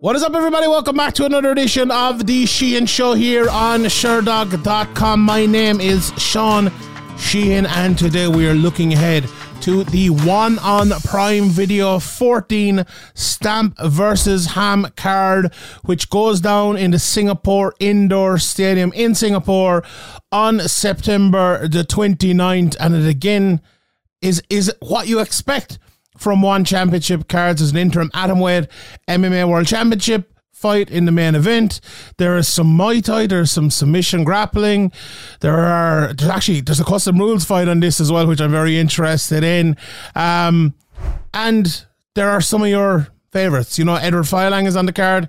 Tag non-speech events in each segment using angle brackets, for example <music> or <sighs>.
What is up, everybody? Welcome back to another edition of the Sheehan Show here on Sherdog.com. My name is Sean Sheehan, and today we are looking ahead to the one on Prime Video 14 Stamp versus Ham card, which goes down in the Singapore Indoor Stadium in Singapore on September the 29th. And it again is, is what you expect from one championship cards as an interim atomweight MMA World Championship fight in the main event. There is some Muay Thai, there's some submission grappling. There are there's actually there's a custom rules fight on this as well, which I'm very interested in. Um, and there are some of your favorites. You know, Eduard Folayang is on the card.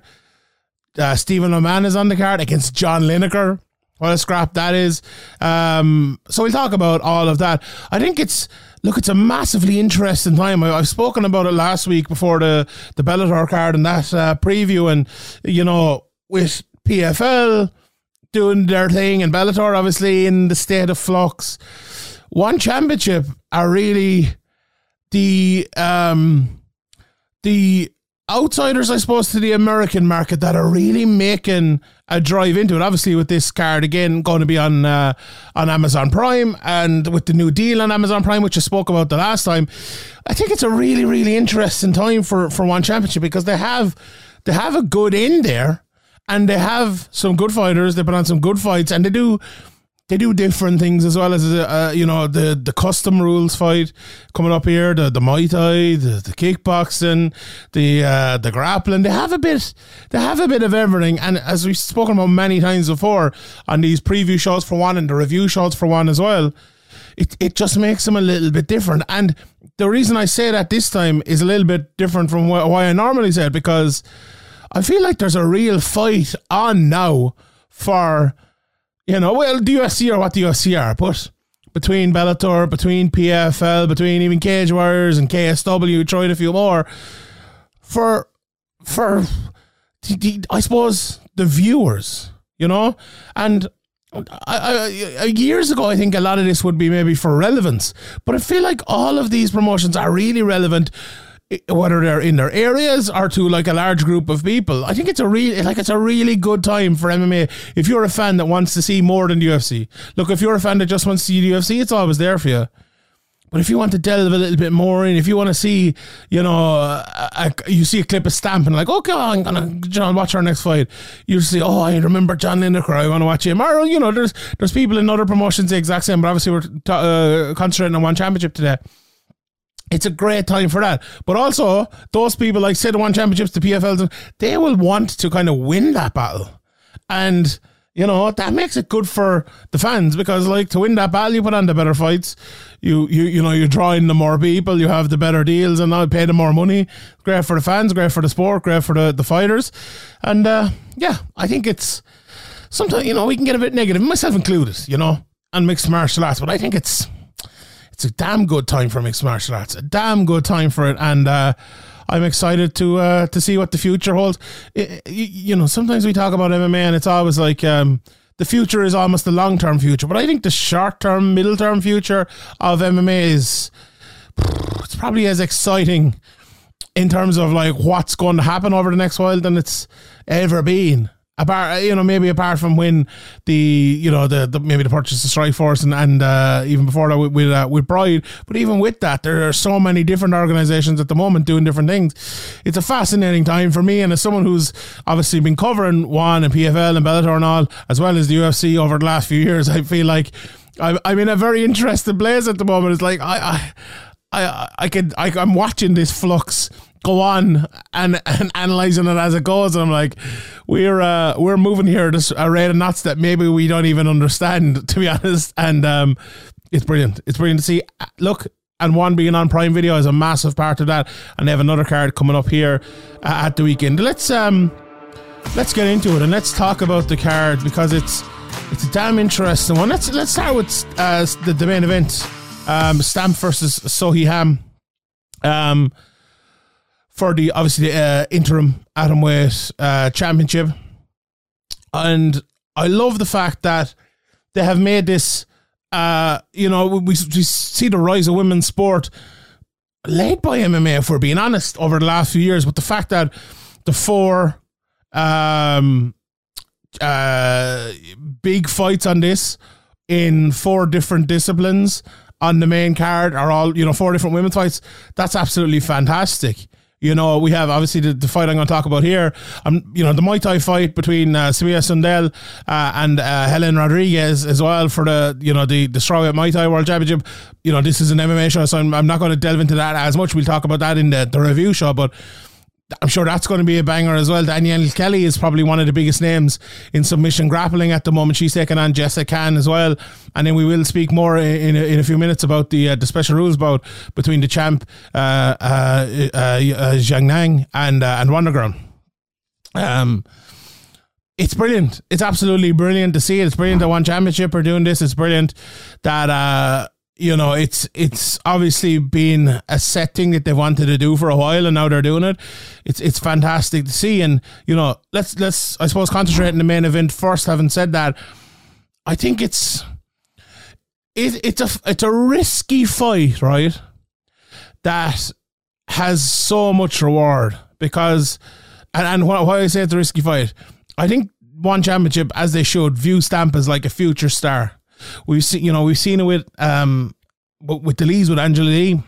Uh, Stephen Loman is on the card against John Lineker. What a scrap that is. Um, so we'll talk about all of that. I think it's look, it's a massively interesting time. I, have spoken about it last week before the the Bellator card and that uh, preview, and you know, with PFL doing their thing and Bellator obviously in the state of flux, one championship are really the um the outsiders, I suppose, to the American market that are really making a drive into it. Obviously, with this card again going to be on uh, on Amazon Prime, and with the new deal on Amazon Prime, which I spoke about the last time, I think it's a really really interesting time for for One Championship because they have they have a good in there. And they have some good fighters. They put on some good fights, and they do they do different things as well as uh, you know the the custom rules fight coming up here, the the Muay Thai, the, the kickboxing, the uh, the grappling. They have a bit, they have a bit of everything. And as we've spoken about many times before on these preview shows for one and the review shows for one as well, it it just makes them a little bit different. And the reason I say that this time is a little bit different from why I normally say it because I feel like there's a real fight on now for you know, well, the UFC are what the UFC are, but between Bellator, between PFL, between even Cage Warriors and KSW, tried a few more. For for the, the, I suppose the viewers, you know, and. I, I, years ago, I think a lot of this would be maybe for relevance, but I feel like all of these promotions are really relevant whether they're in their areas or to like a large group of people. I think it's a real like it's a really good time for MMA. If you're a fan that wants to see more than the UFC, look, if you're a fan that just wants to see the UFC, it's always there for you. But if you want to delve a little bit more in, if you want to see, you know, a, a, you see a clip of Stamp and like, okay, I'm gonna John watch our next fight. You see, oh, I remember John Lineker. I want to watch him. Or you know, there's there's people in other promotions the exact same, but obviously we're t- uh, concentrating on one championship today it's a great time for that. But also, those people like say the one championships, the PFLs, they will want to kind of win that battle. And, you know, that makes it good for the fans because like to win that battle, you put on the better fights. You you you know, you're drawing the more people, you have the better deals and now pay the more money. Great for the fans, great for the sport, great for the, the fighters. And uh, yeah, I think it's sometimes, you know, we can get a bit negative, myself included, you know, and mixed martial arts, but I think it's it's a damn good time for mixed martial arts. A damn good time for it, and uh, I'm excited to uh, to see what the future holds. It, you know, sometimes we talk about MMA, and it's always like. Um, the future is almost the long term future, but I think the short term, middle term future of MMA is it's probably as exciting in terms of like what's going to happen over the next while than it's ever been apart you know maybe apart from when the you know the, the maybe the purchase of Strikeforce and and uh, even before that with with, uh, with Pride but even with that there are so many different organizations at the moment doing different things. It's a fascinating time for me. And as someone who's obviously been covering one and PFL and Bellator and all as well as the UFC over the last few years <laughs> I feel like I'm, I'm in a very interesting place at the moment. It's like I I I, I can I, I'm watching this flux go on and, and analyzing it as it goes. And I'm like, we're uh, we're moving here at a rate of knots that maybe we don't even understand, <laughs> to be honest. And um, it's brilliant. It's brilliant to see. Look, and one being on Prime Video is a massive part of that. And they have another card coming up here uh, at the weekend. Let's um, let's get into it and let's talk about the card because it's it's a damn interesting one. Let's let's start with uh, the, the main event. Um, Stamp versus Seo Hee Ham. Um, for the obviously the uh, interim atomweight uh, championship, and I love the fact that they have made this. Uh, you know, we, we see the rise of women's sport led by MMA, if we're being honest, over the last few years. But the fact that the four um, uh, big fights on this in four different disciplines on the main card are all you know four different women's fights. That's absolutely fantastic. You know, we have obviously the, the fight I'm going to talk about here. Um, you know, the Muay Thai fight between uh, Sabiyah Sundell uh, and uh, Hellen Rodrigues as well for the you know the the strawweight Muay Thai World Championship. You know, this is an MMA show, so I'm, I'm not going to delve into that as much. We'll talk about that in the, the review show, but I'm sure that's going to be a banger as well. Danielle Kelly is probably one of the biggest names in submission grappling at the moment. She's taking on Jessica Khan as well. And then we will speak more in, in, a, in a few minutes about the uh, the special rules bout between the champ, uh, uh, uh, uh Jing Nan, and, uh, and Wonder Girl. Um, it's brilliant. It's absolutely brilliant to see. It's brilliant that one championship are doing this. It's brilliant that uh, you know, it's it's obviously been a set thing that they wanted to do for a while, and now they're doing it. It's it's fantastic to see, and you know, let's let's I suppose concentrate on the main event first. Having said that, I think it's it, it's a it's a risky fight, right? That has so much reward because, and, and why I say it's a risky fight, I think one championship, as they should, view Stamp as like a future star We've seen, you know, we've seen it with um, with the with Angela Lee.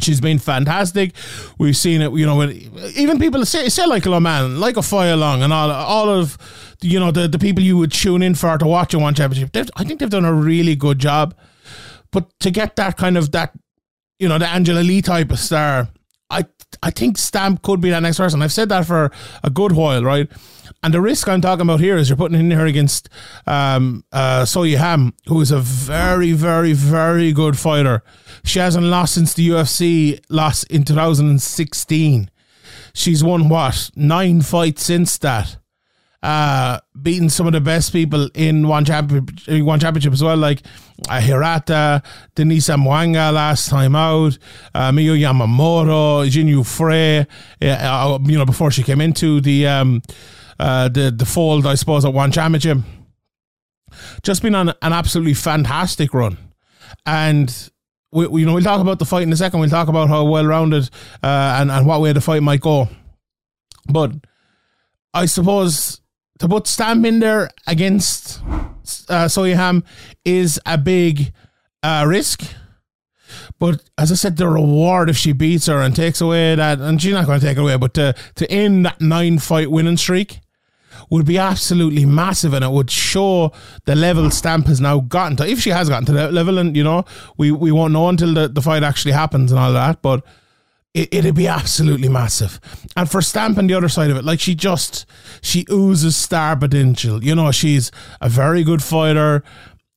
She's been fantastic. We've seen it, you know, with even people say, say like a man, like a Folayang, and all all of you know the, the people you would tune in for to watch a one championship. I think they've done a really good job. But to get that kind of that, you know, the Angela Lee type of star, I I think Stamp could be that next person. I've said that for a good while, right? And the risk I'm talking about here is you're putting in her against um, uh, Seo Hee Ham, who is a very, very, very good fighter. She hasn't lost since the UFC lost in 2016. She's won what nine fights since that. Uh, beating some of the best people in one championship, one championship as well, like uh, Hirata, Denice Zamboanga last time out, uh, Miyu Yamamoto, Jinh Yu Frey, uh, you know, before she came into the um, uh, the the fold, I suppose, at one championship. Just been on an absolutely fantastic run, and we, we, you know we'll talk about the fight in a second. We'll talk about how well rounded uh, and and what way the fight might go. But I suppose to put Stamp in there against uh, Seo Hee Ham is a big uh, risk. But as I said, the reward if she beats her and takes away that, and she's not going to take it away, but to, to end that nine fight winning streak would be absolutely massive and it would show the level Stamp has now gotten to. If she has gotten to that level, and you know, we, we won't know until the, the fight actually happens and all that, but it, it'd be absolutely massive. And for Stamp on the other side of it, like she just, she oozes star potential. You know, she's a very good fighter,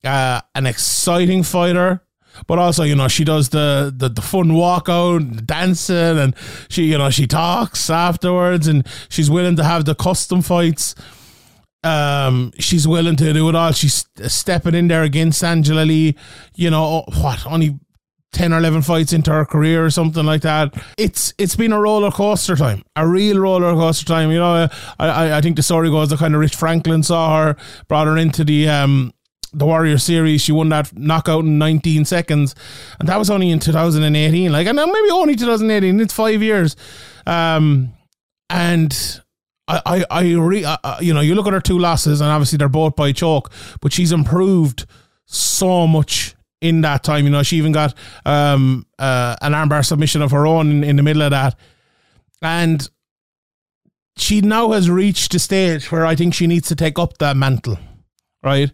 uh, an exciting fighter but also you know she does the the, the fun walkout dancing and she you know she talks afterwards and she's willing to have the custom fights um she's willing to do it all she's stepping in there against angela lee you know what only 10 or 11 fights into her career or something like that. It's it's been a roller coaster time, a real roller coaster time. You know, I I, I think the story goes that kind of Rich Franklin saw her, brought her into the um the Warrior series. She won that knockout in 19 seconds, and that was only in 2018. Like, and maybe only 2018. It's five years, um, and I, I, I re, you know, you look at her two losses, and obviously they're both by choke, but she's improved so much in that time. You know, she even got um, uh, an armbar submission of her own in, in the middle of that, and she now has reached a stage where I think she needs to take up that mantle, right?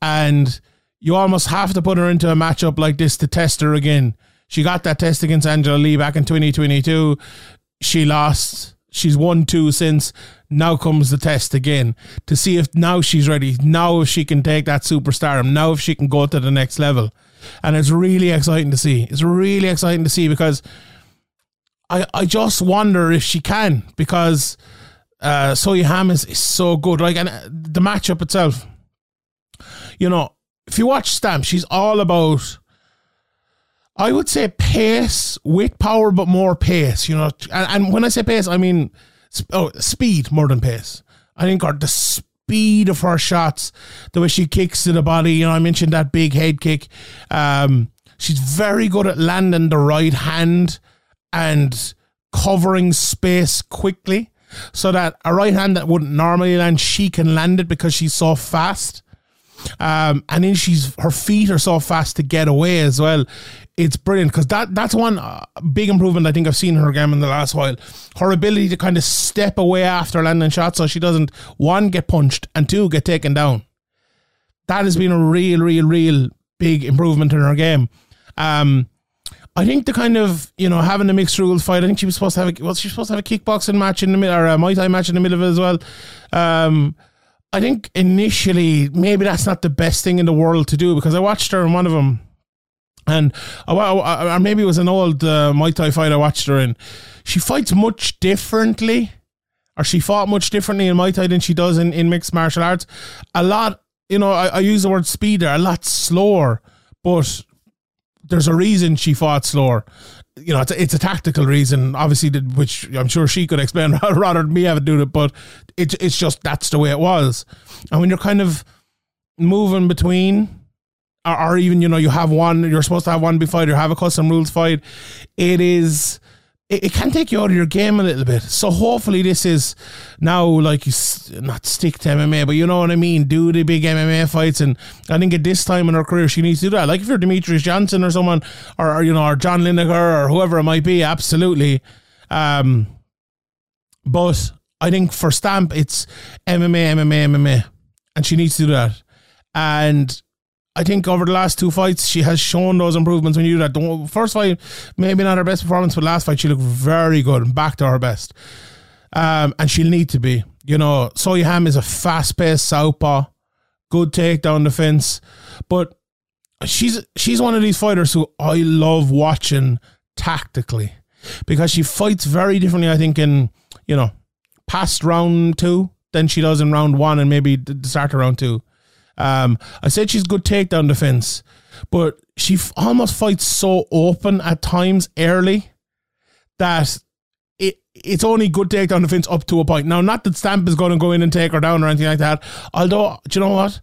and you almost have to put her into a matchup like this to test her again. She got that test against Angela Lee back in 2022. She lost. She's won two since. Now comes the test again to see if now she's ready. Now if she can take that superstardom. Now if she can go to the next level. And it's really exciting to see. It's really exciting to see because I, I just wonder if she can because uh, Seo Hee Ham is, is so good. Like and the matchup itself you know, if you watch Stamp, she's all about, I would say pace with power, but more pace, you know. And, and when I say pace, I mean oh, speed more than pace. I think the speed of her shots, the way she kicks to the body, you know, I mentioned that big head kick. Um, she's very good at landing the right hand and covering space quickly. so that a right hand that wouldn't normally land, she can land it because she's so fast. Um, and then she's her feet are so fast to get away as well. It's brilliant because that that's one uh, big improvement I think I've seen in her game in the last while. Her ability to kind of step away after landing shots so she doesn't one get punched and two get taken down. That has been a real, real, real big improvement in her game. Um, I think the kind of you know having a mixed rules fight. I think she was supposed to have a well, she supposed to have a kickboxing match in the middle or a Muay Thai match in the middle of it as well. Um, I think initially maybe that's not the best thing in the world to do because I watched her in one of them, and uh, uh, uh, or maybe it was an old uh, Muay Thai fight I watched her in. She fights much differently, or she fought much differently in Muay Thai than she does in, in mixed martial arts. A lot, you know, I, I use the word speed there, a lot slower, but there's a reason she fought slower. You know, it's a, it's a tactical reason, obviously, which I'm sure she could explain <laughs> rather than me having to do it. But it's it's just that's the way it was. And when you're kind of moving between, or, or even you know, you have one, you're supposed to have one before you have a custom rules fight. It is it, it, can take you out of your game a little bit. So hopefully this is now like you not stick to MMA, but you know what I mean. Do the big MMA fights, and I think at this time in her career she needs to do that. Like if you're Demetrious Johnson or someone, or, or you know, or John Lineker or whoever it might be, absolutely. Um, but I think for Stamp it's MMA, MMA, MMA, and she needs to do that. And I think over the last two fights, she has shown those improvements when you do that. The first fight, maybe not her best performance, but last fight, she looked very good and back to her best. Um, and she'll need to be. You know, Seo Yam is a fast paced southpaw, good takedown defense. But she's she's one of these fighters who I love watching tactically because she fights very differently, I think, in, you know, past round two than she does in round one and maybe the start of round two. Um, I said she's good takedown defense, but she f- almost fights so open at times early that it it's only good takedown defense up to a point. Now, not that Stamp is going to go in and take her down or anything like that. Although, do you know what?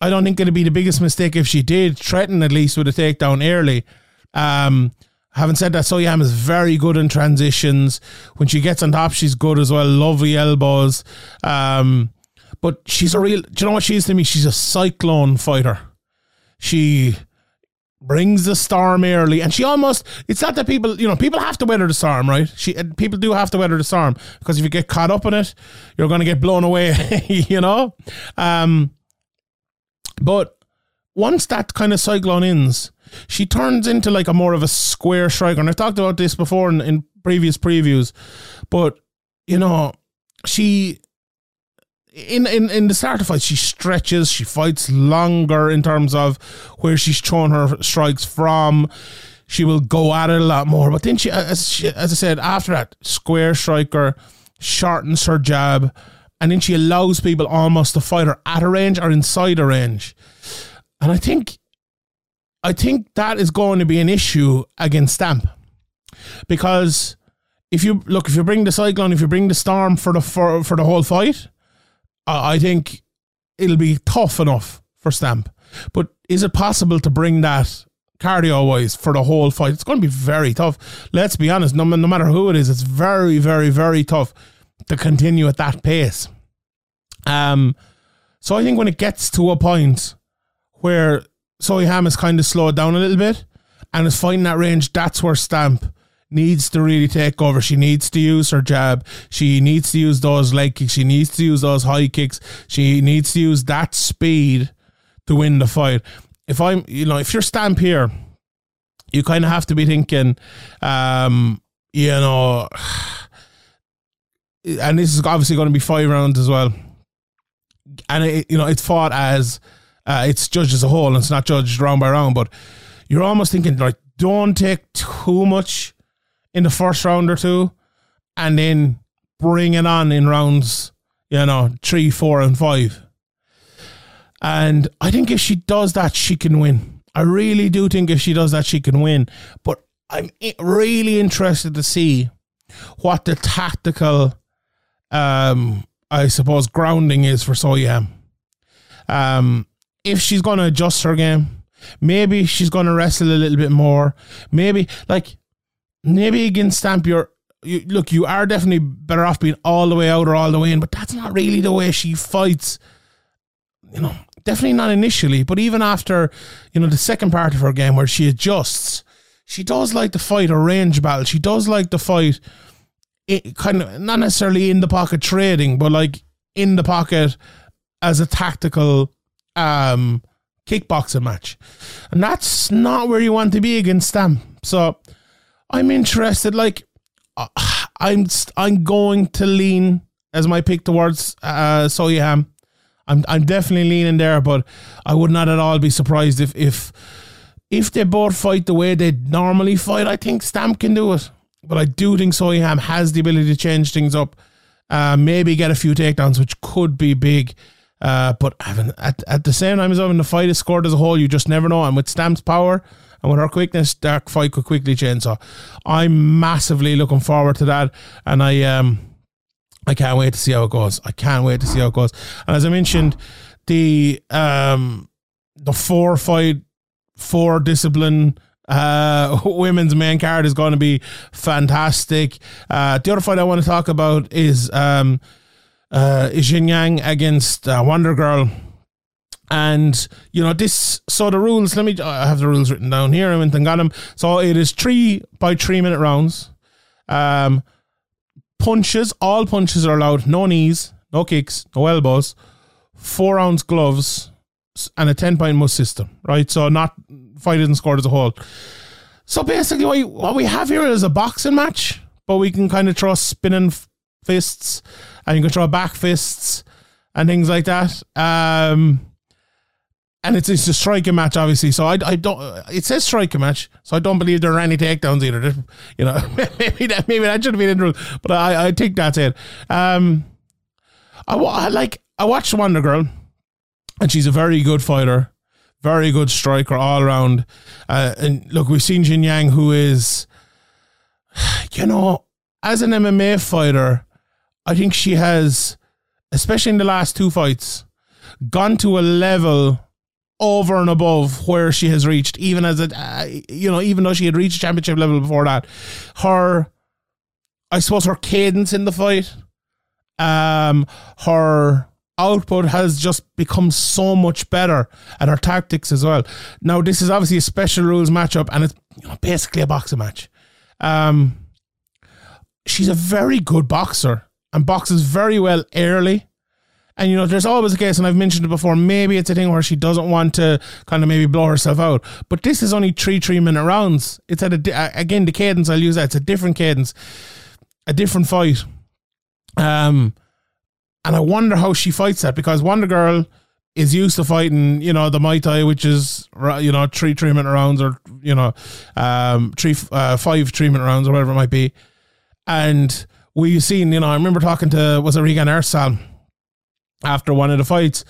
I don't think it'd be the biggest mistake if she did threaten at least with a takedown early. Um, having said that, Seo Yam is very good in transitions. When she gets on top, she's good as well. Lovely elbows. Um, but she's a real. Do you know what she is to me? She's a cyclone fighter. She brings the storm early, and she almost. It's not that people, you know, people have to weather the storm, right? She people do have to weather the storm because if you get caught up in it, you're going to get blown away, <laughs> you know. Um, but once that kind of cyclone ends, she turns into like a more of a square striker. And I've talked about this before in, in previous previews, but you know, she in, in, in the start of fight, she stretches, she fights longer in terms of where she's throwing her strikes from. She will go at it a lot more. But then she, as, she, as I said, after that, square striker, shortens her jab, and then she allows people almost to fight her at a range or inside a range. And I think I think that is going to be an issue against Stamp. Because if you look, if you bring the cyclone, if you bring the storm for the for, for the whole fight, I think it'll be tough enough for Stamp. But is it possible to bring that cardio wise for the whole fight? It's going to be very tough. Let's be honest, no, no matter who it is, it's very, very, very tough to continue at that pace. Um, so I think when it gets to a point where Seo Yam is kind of slowed down a little bit and is fighting that range, that's where Stamp needs to really take over. She needs to use her jab. She needs to use those leg kicks. She needs to use those high kicks. She needs to use that speed to win the fight. If I'm, you know, if you're Stamp here, you kind of have to be thinking, um, you know, <sighs> and this is obviously going to be five rounds as well. And it, you know, it's fought as uh, it's judged as a whole, and it's not judged round by round. But you're almost thinking like, don't take too much in the first round or two, and then bring it on in rounds, you know, three, four, and five. And I think if she does that, she can win. I really do think if she does that, she can win. But I'm really interested to see what the tactical, um, I suppose, grounding is for Seo Yam. Um, if she's going to adjust her game, maybe she's going to wrestle a little bit more. Maybe, like, maybe against Stamp, you're you, look, you are definitely better off being all the way out or all the way in, but that's not really the way she fights. You know, definitely not initially, but even after, you know, the second part of her game where she adjusts, she does like to fight a range battle. She does like to fight it, kind of not necessarily in the pocket trading, but like in the pocket as a tactical um kickboxing match. And that's not where you want to be against them. So I'm interested. Like, uh, I'm I'm going to lean as my pick towards uh. I'm I'm definitely leaning there, but I would not at all be surprised if if if they both fight the way they normally fight. I think Stamp can do it, but I do think Seo Hee Ham has the ability to change things up. Uh, maybe get a few takedowns, which could be big. Uh, but having, at, at the same time as having the fight is scored as a whole, you just never know. And with Stamp's power, and with her quickness, Dark Fight could quickly change. So I'm massively looking forward to that. And I um I can't wait to see how it goes. I can't wait to see how it goes. And as I mentioned, the um the four fight, four discipline uh <laughs> women's main card is going to be fantastic. Uh the other fight I want to talk about is um uh Yang against uh, Wonder Girl. And you know this. So the rules. Let me. I have the rules written down here. I went and got them. So it is three by three minute rounds. Um, punches. All punches are allowed. No knees. No kicks. No elbows. Four ounce gloves and a ten point must system. Right. So not fighted and scored as a whole. So basically, what, you, what we have here is a boxing match, but we can kind of throw spinning fists, and you can throw back fists and things like that. Um, and it's it's a striking match, obviously. So I, I don't. It says striking match, so I don't believe there are any takedowns either. You know, <laughs> maybe that maybe that should have been in the rule, but I I think that's it. Um, I, I like I watched Wonder Girl, and she's a very good fighter, very good striker all around. Uh, and look, we've seen Jin Yang, who is, <sighs> you know, as an MMA fighter, I think she has, especially in the last two fights, gone to a level over and above where she has reached, even as a, uh, you know, even though she had reached championship level before that, her, I suppose her cadence in the fight, um, her output has just become so much better and her tactics as well. Now, this is obviously a special rules matchup and it's you know, basically a boxing match. Um, she's a very good boxer and boxes very well early. And you know, there's always a case, and I've mentioned it before. Maybe it's a thing where she doesn't want to kind of maybe blow herself out. But this is only three three minute rounds. It's at a again the cadence. I'll use that. It's a different cadence, a different fight. Um, and I wonder how she fights that because Wonder Girl is used to fighting, you know, the Muay Thai, which is you know three three minute rounds or you know, um, three uh, five three minute rounds or whatever it might be. And we've seen, you know, I remember talking to was it Regian Eersel after one of the fights,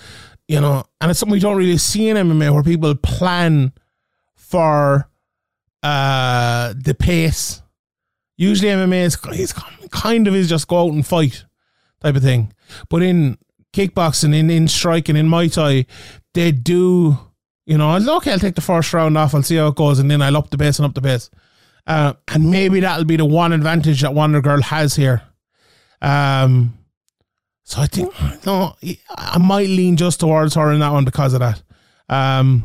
you know, and it's something we don't really see in MMA where people plan for uh, the pace. Usually MMA is, is kind of is just go out and fight type of thing. But in kickboxing, in, in striking, in Muay Thai, they do, you know, okay, I'll take the first round off, I'll see how it goes, and then I'll up the pace and up the pace. Uh, and maybe that'll be the one advantage that Wonder Girl has here. Um, so I think no, I might lean just towards her in that one because of that. Um,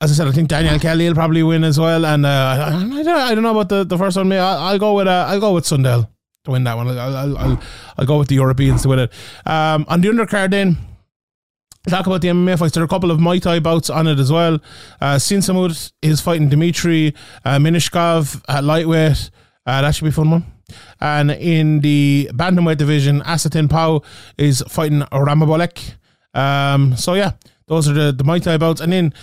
as I said, I think Danielle Kelly will probably win as well, and uh, I, don't, I don't know about the, the first one. Maybe I'll, go with uh, I'll go with Sundell to win that one. I'll, I'll, I'll, I'll go with the Europeans to win it. Um, on the undercard, then talk about the MMA fights. There are a couple of Muay Thai bouts on it as well. Uh, Sinsamut is fighting Dmitry uh, Menshikov at lightweight. Uh, that should be a fun one. And in the bantamweight division, Asatin Pau is fighting Ramabolek. Um, so yeah, those are the, the Muay Thai bouts. And then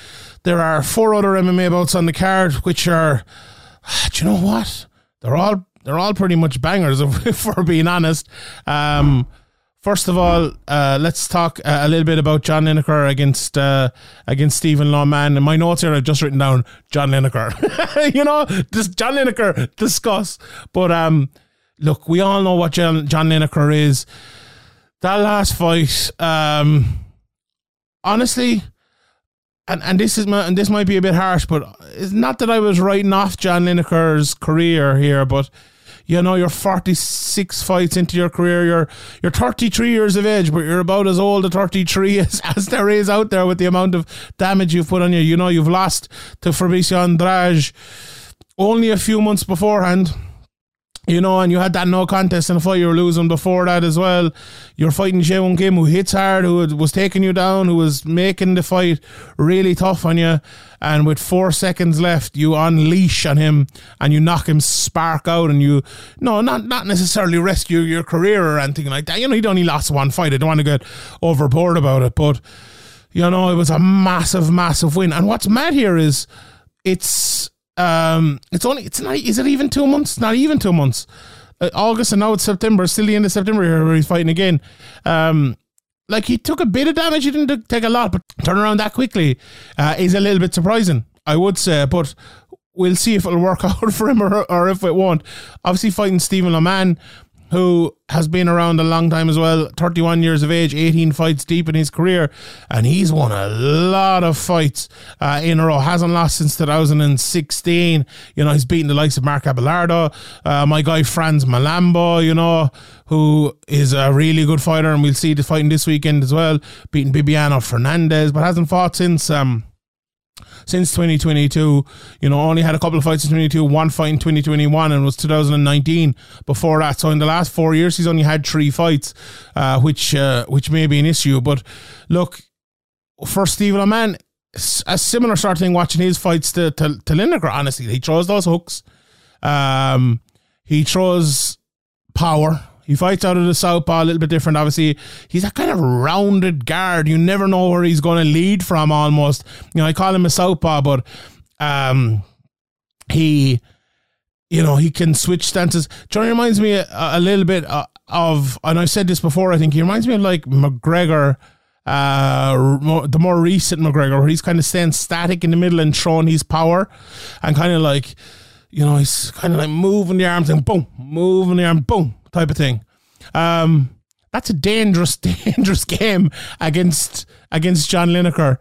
there are four other MMA bouts on the card, which are, <sighs> do you know what? They're all they're all pretty much bangers, <laughs> if we're being honest. Um, First of all, uh, let's talk uh, a little bit about John Lineker against uh, against Stephen Loman. In my notes here, I've just written down John Lineker. <laughs> you know, John Lineker discuss. But um, look, we all know what John, John Lineker is. That last fight, um, honestly, and, and this is my, and this might be a bit harsh, but it's not that I was writing off John Lineker's career here, but you know, you're 46 fights into your career. You're you're 33 years of age, but you're about as old at 33 <laughs> as, as there is out there with the amount of damage you've put on you. You know, you've lost to Fabricio Andrade only a few months beforehand you know, and you had that no contest in a fight you were losing before that as well. You're fighting Jae Kim, who hits hard, who was taking you down, who was making the fight really tough on you. And with four seconds left, you unleash on him and you knock him spark out. And you, no, not not necessarily rescue your career or anything like that. You know, he'd only lost one fight. I don't want to get overboard about it, but you know, it was a massive, massive win. And what's mad here is it's um, it's only it's not. Is it even two months? Not even two months. Uh, August and now it's September. Still the end of September here where he's fighting again. Um, like he took a bit of damage. He didn't take a lot, but turn around that quickly uh, is a little bit surprising. I would say, but we'll see if it'll work <laughs> out for him or, or if it won't. Obviously, fighting Stephen Loman who has been around a long time as well, 31 years of age, 18 fights deep in his career, and he's won a lot of fights uh, in a row. Hasn't lost since 2016. You know, he's beaten the likes of Mark Abelardo, uh, my guy Franz Mlambo, you know, who is a really good fighter, and we'll see the fighting this weekend as well, beating Bibiano Fernandes, but hasn't fought since. Um, since 2022. You know, only had a couple of fights in 2022, one fight in 2021, and was 2019 before that. So in the last four years, he's only had three fights, uh, which uh, which may be an issue. But look, for Stephen Loman, a similar sort of thing watching his fights to, to, to Lineker, honestly. He throws those hooks. Um, he throws power. He fights out of the southpaw a little bit different. Obviously, he's a kind of rounded guard. You never know where he's going to lead from. Almost, you know, I call him a southpaw, but um, he, you know, he can switch stances. Johnny reminds me a, a little bit uh, of, and I've said this before. I think he reminds me of like McGregor. Uh, the more recent McGregor, where he's kind of staying static in the middle and throwing his power, and kind of like, you know, he's kind of like moving the arms and boom, moving the arm, boom, type of thing. Um, that's a dangerous, <laughs> dangerous game against against John Lineker.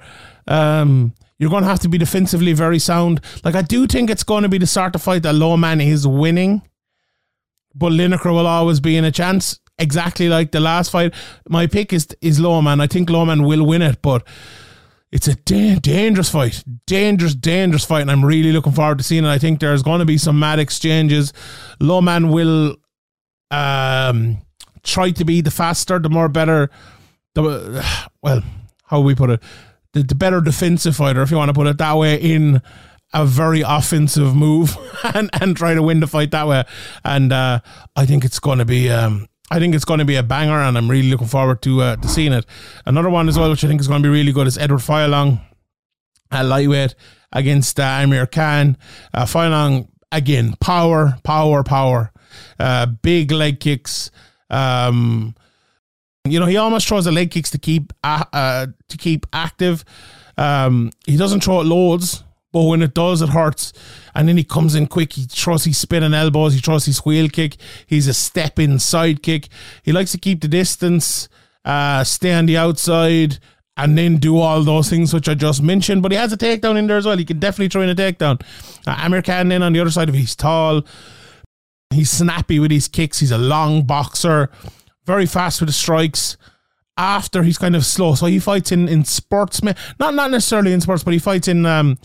Um, you're going to have to be defensively very sound. Like I do think it's going to be the sort of fight that Loman is winning, but Lineker will always be in a chance. Exactly like the last fight. My pick is is Loman. I think Loman will win it, but it's a da- dangerous fight, dangerous, dangerous fight, and I'm really looking forward to seeing it. I think there's going to be some mad exchanges. Loman will um, try to be the faster, the more better, the <sighs> well, how we put it, the, the better defensive fighter, if you want to put it that way, in a very offensive move <laughs> and, and try to win the fight that way. And uh, I think it's going to be. Um, I think it's going to be a banger, and I'm really looking forward to uh, to seeing it. Another one as well, which I think is going to be really good, is Eduard Folayang at lightweight against uh, Amir Khan. Uh, again, power, power, power uh, big leg kicks. Um, you know, he almost throws the leg kicks to keep uh, uh, to keep active. Um, he doesn't throw it loads, but when it does, it hurts. And then he comes in quick. He throws his spinning elbows. He throws his wheel kick. He's a step in side kick. He likes to keep the distance, uh, stay on the outside, and then do all those things which I just mentioned. But he has a takedown in there as well. He can definitely throw in a takedown. Uh, Amir Khan then on the other side of it, he's tall. He's snappy with his kicks. He's a long boxer, very fast with the strikes. After he's kind of slow, so he fights in in sportsman, not not necessarily in sports, but he fights in um,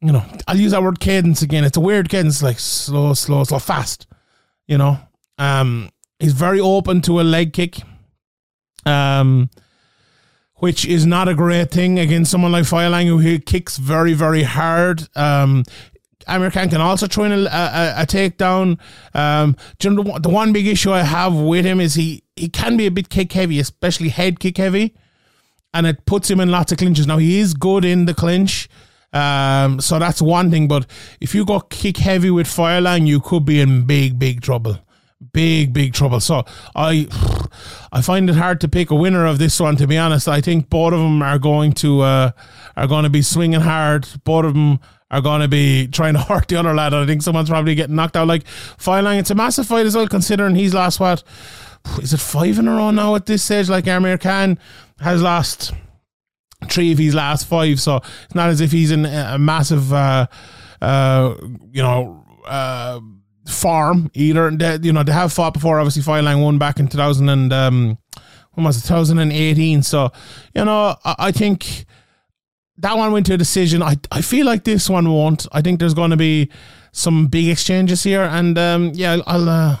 you know, I'll use that word cadence again. It's a weird cadence, like slow, slow, slow, fast. You know, um, he's very open to a leg kick, um, which is not a great thing against someone like Folayang who kicks very, very hard. Um, Amir Khan can also throw in a, a, a takedown. Um, you know, the, the, one big issue I have with him is he, he can be a bit kick heavy, especially head kick heavy, and it puts him in lots of clinches. Now, he is good in the clinch. Um, so that's one thing, but if you go kick heavy with Folayang, you could be in big, big trouble big big trouble so i i find it hard to pick a winner of this one to be honest i think both of them are going to uh are going to be swinging hard both of them are going to be trying to <laughs> hurt the other lad. I think someone's probably getting knocked out. Like Folayang, it's a massive fight as well, considering he's lost what is it five in a row now at this stage? Like Amir Khan has lost three of his last five, so it's not as if he's in a massive, uh, uh, you know, uh, form either. They, you know, they have fought before. Obviously, Lang won back in 2000 and um, was it? 2018. So, you know, I, I think that one went to a decision. I I feel like this one won't. I think there's going to be some big exchanges here, and um, yeah, I'll. Uh,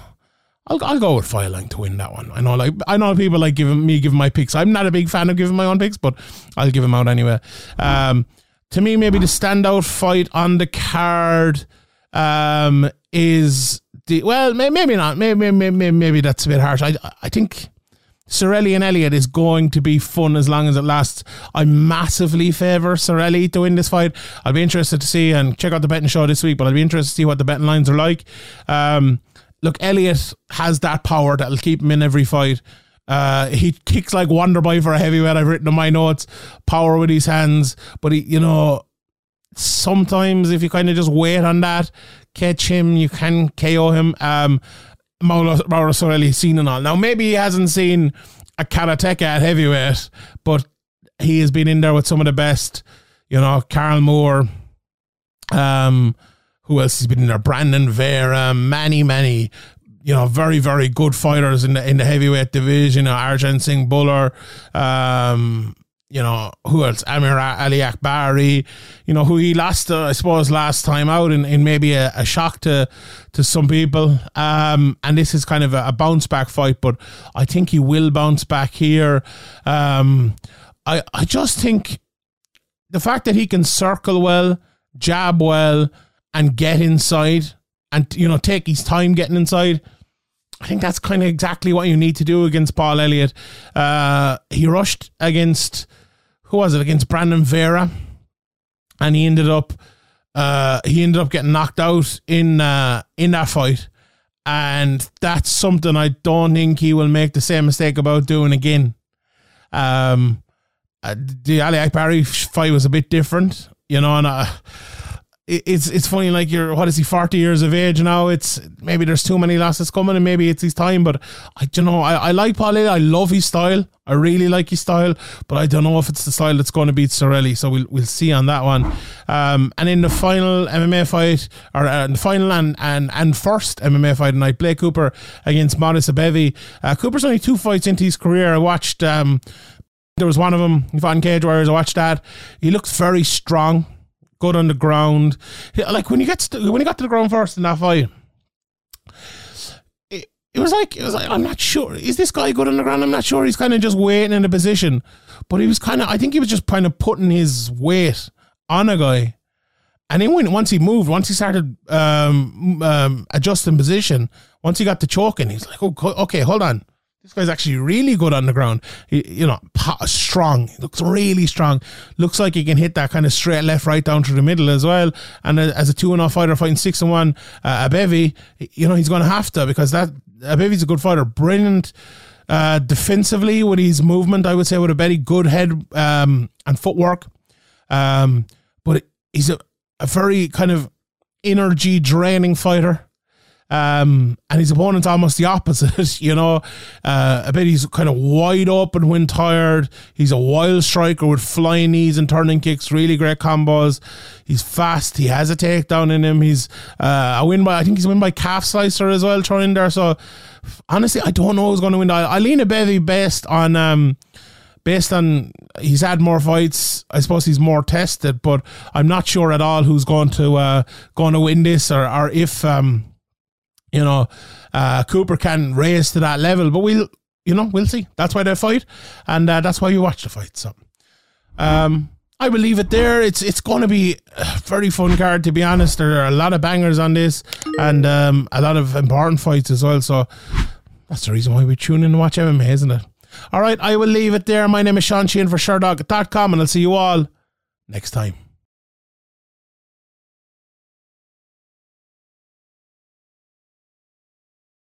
I'll, I'll go with Folayang to win that one. I know, like I know people like giving me giving my picks. I'm not a big fan of giving my own picks, but I'll give them out anyway. Um, to me, maybe the standout fight on the card um, is the well, maybe not. Maybe maybe maybe that's a bit harsh. I I think Cerilli and Elliott is going to be fun as long as it lasts. I massively favour Cerilli to win this fight. I'll be interested to see and check out the betting show this week, but I'll be interested to see what the betting lines are like. Um, look, Elliott has that power that'll keep him in every fight. Uh, he kicks like Wonderboy for a heavyweight. I've written in my notes, power with his hands. But he, you know, sometimes if you kind of just wait on that, catch him, you can KO him. Um, Mauro, Cerilli seen and all. Now maybe he hasn't seen a karateka at heavyweight, but he has been in there with some of the best. You know, Carl Moore. Um, who else has been in there? Brandon Vera, many, many, you know, very, very good fighters in the in the heavyweight division. You know, Arjan Singh Bhullar, um, you know, who else? Amir Ali Akbari, you know, who he lost, uh, I suppose, last time out in, in maybe a, a shock to to some people. Um, and this is kind of a, a, bounce back fight, but I think he will bounce back here. Um, I, I just think the fact that he can circle well, jab well, and get inside and you know take his time getting inside. I think that's kind of exactly what you need to do against Paul Elliott. Uh, he rushed against who was it against Brandon Vera, and he ended up uh, he ended up getting knocked out in uh, in that fight, and that's something I don't think he will make the same mistake about doing again. Um, uh, the Ali Akbari fight was a bit different, you know, and. Uh, it's it's funny like you're what is he 40 years of age now? It's maybe there's too many losses coming and maybe it's his time but I don't know I, I like Paul I love his style. I really like his style but I don't know if it's the style that's going to beat Cerilli so we'll we'll see on that one. Um, and in the final MMA fight or uh, the final and, and and first MMA fight tonight Blake Cooper against Maurice Abevi uh, Cooper's only two fights into his career. I watched um, there was one of them in Cage Warriors I watched that. He looks very strong good on the ground. Like when you get to, when he got to the ground first in that fight, it, it was like it was like I'm not sure. Is this guy good on the ground? I'm not sure. He's kind of just waiting in a position, but he was kind of. I think he was just kind of putting his weight on a guy. And then when once he moved, once he started um, um, adjusting position, once he got to choking, he's like, "Oh, okay, hold on." This guy's actually really good on the ground. You know, strong. Looks really strong. Looks like he can hit that kind of straight left, right down through the middle as well. And as a two and a half fighter fighting six and one, uh, Abevi, you know, he's going to have to because that Abevi's a good fighter. Brilliant uh, defensively with his movement. I would say with a very good head um, and footwork. Um, but he's a, a very kind of energy draining fighter. Um, and his opponent's almost the opposite, <laughs> you know. Uh, I bet he's kind of wide open when tired. He's a wild striker with flying knees and turning kicks, really great combos. He's fast. He has a takedown in him. He's uh, a win by, I think he's win by calf slicer as well, throwing there. So honestly, I don't know who's going to win. I, lean Abevi based on, um, based on he's had more fights. I suppose he's more tested, but I'm not sure at all who's going to uh, going to win this or or if um, you know, uh, Cooper can raise to that level. But we'll, you know, we'll see. That's why they fight, and uh, that's why you watch the fight. So, um, I will leave it there. It's it's going to be a very fun card, to be honest. There are a lot of bangers on this, and um, a lot of important fights as well. So that's the reason why we tune in and watch MMA, isn't it? All right, I will leave it there. My name is Sean Sheehan for Sherdog.com, and I'll see you all next time.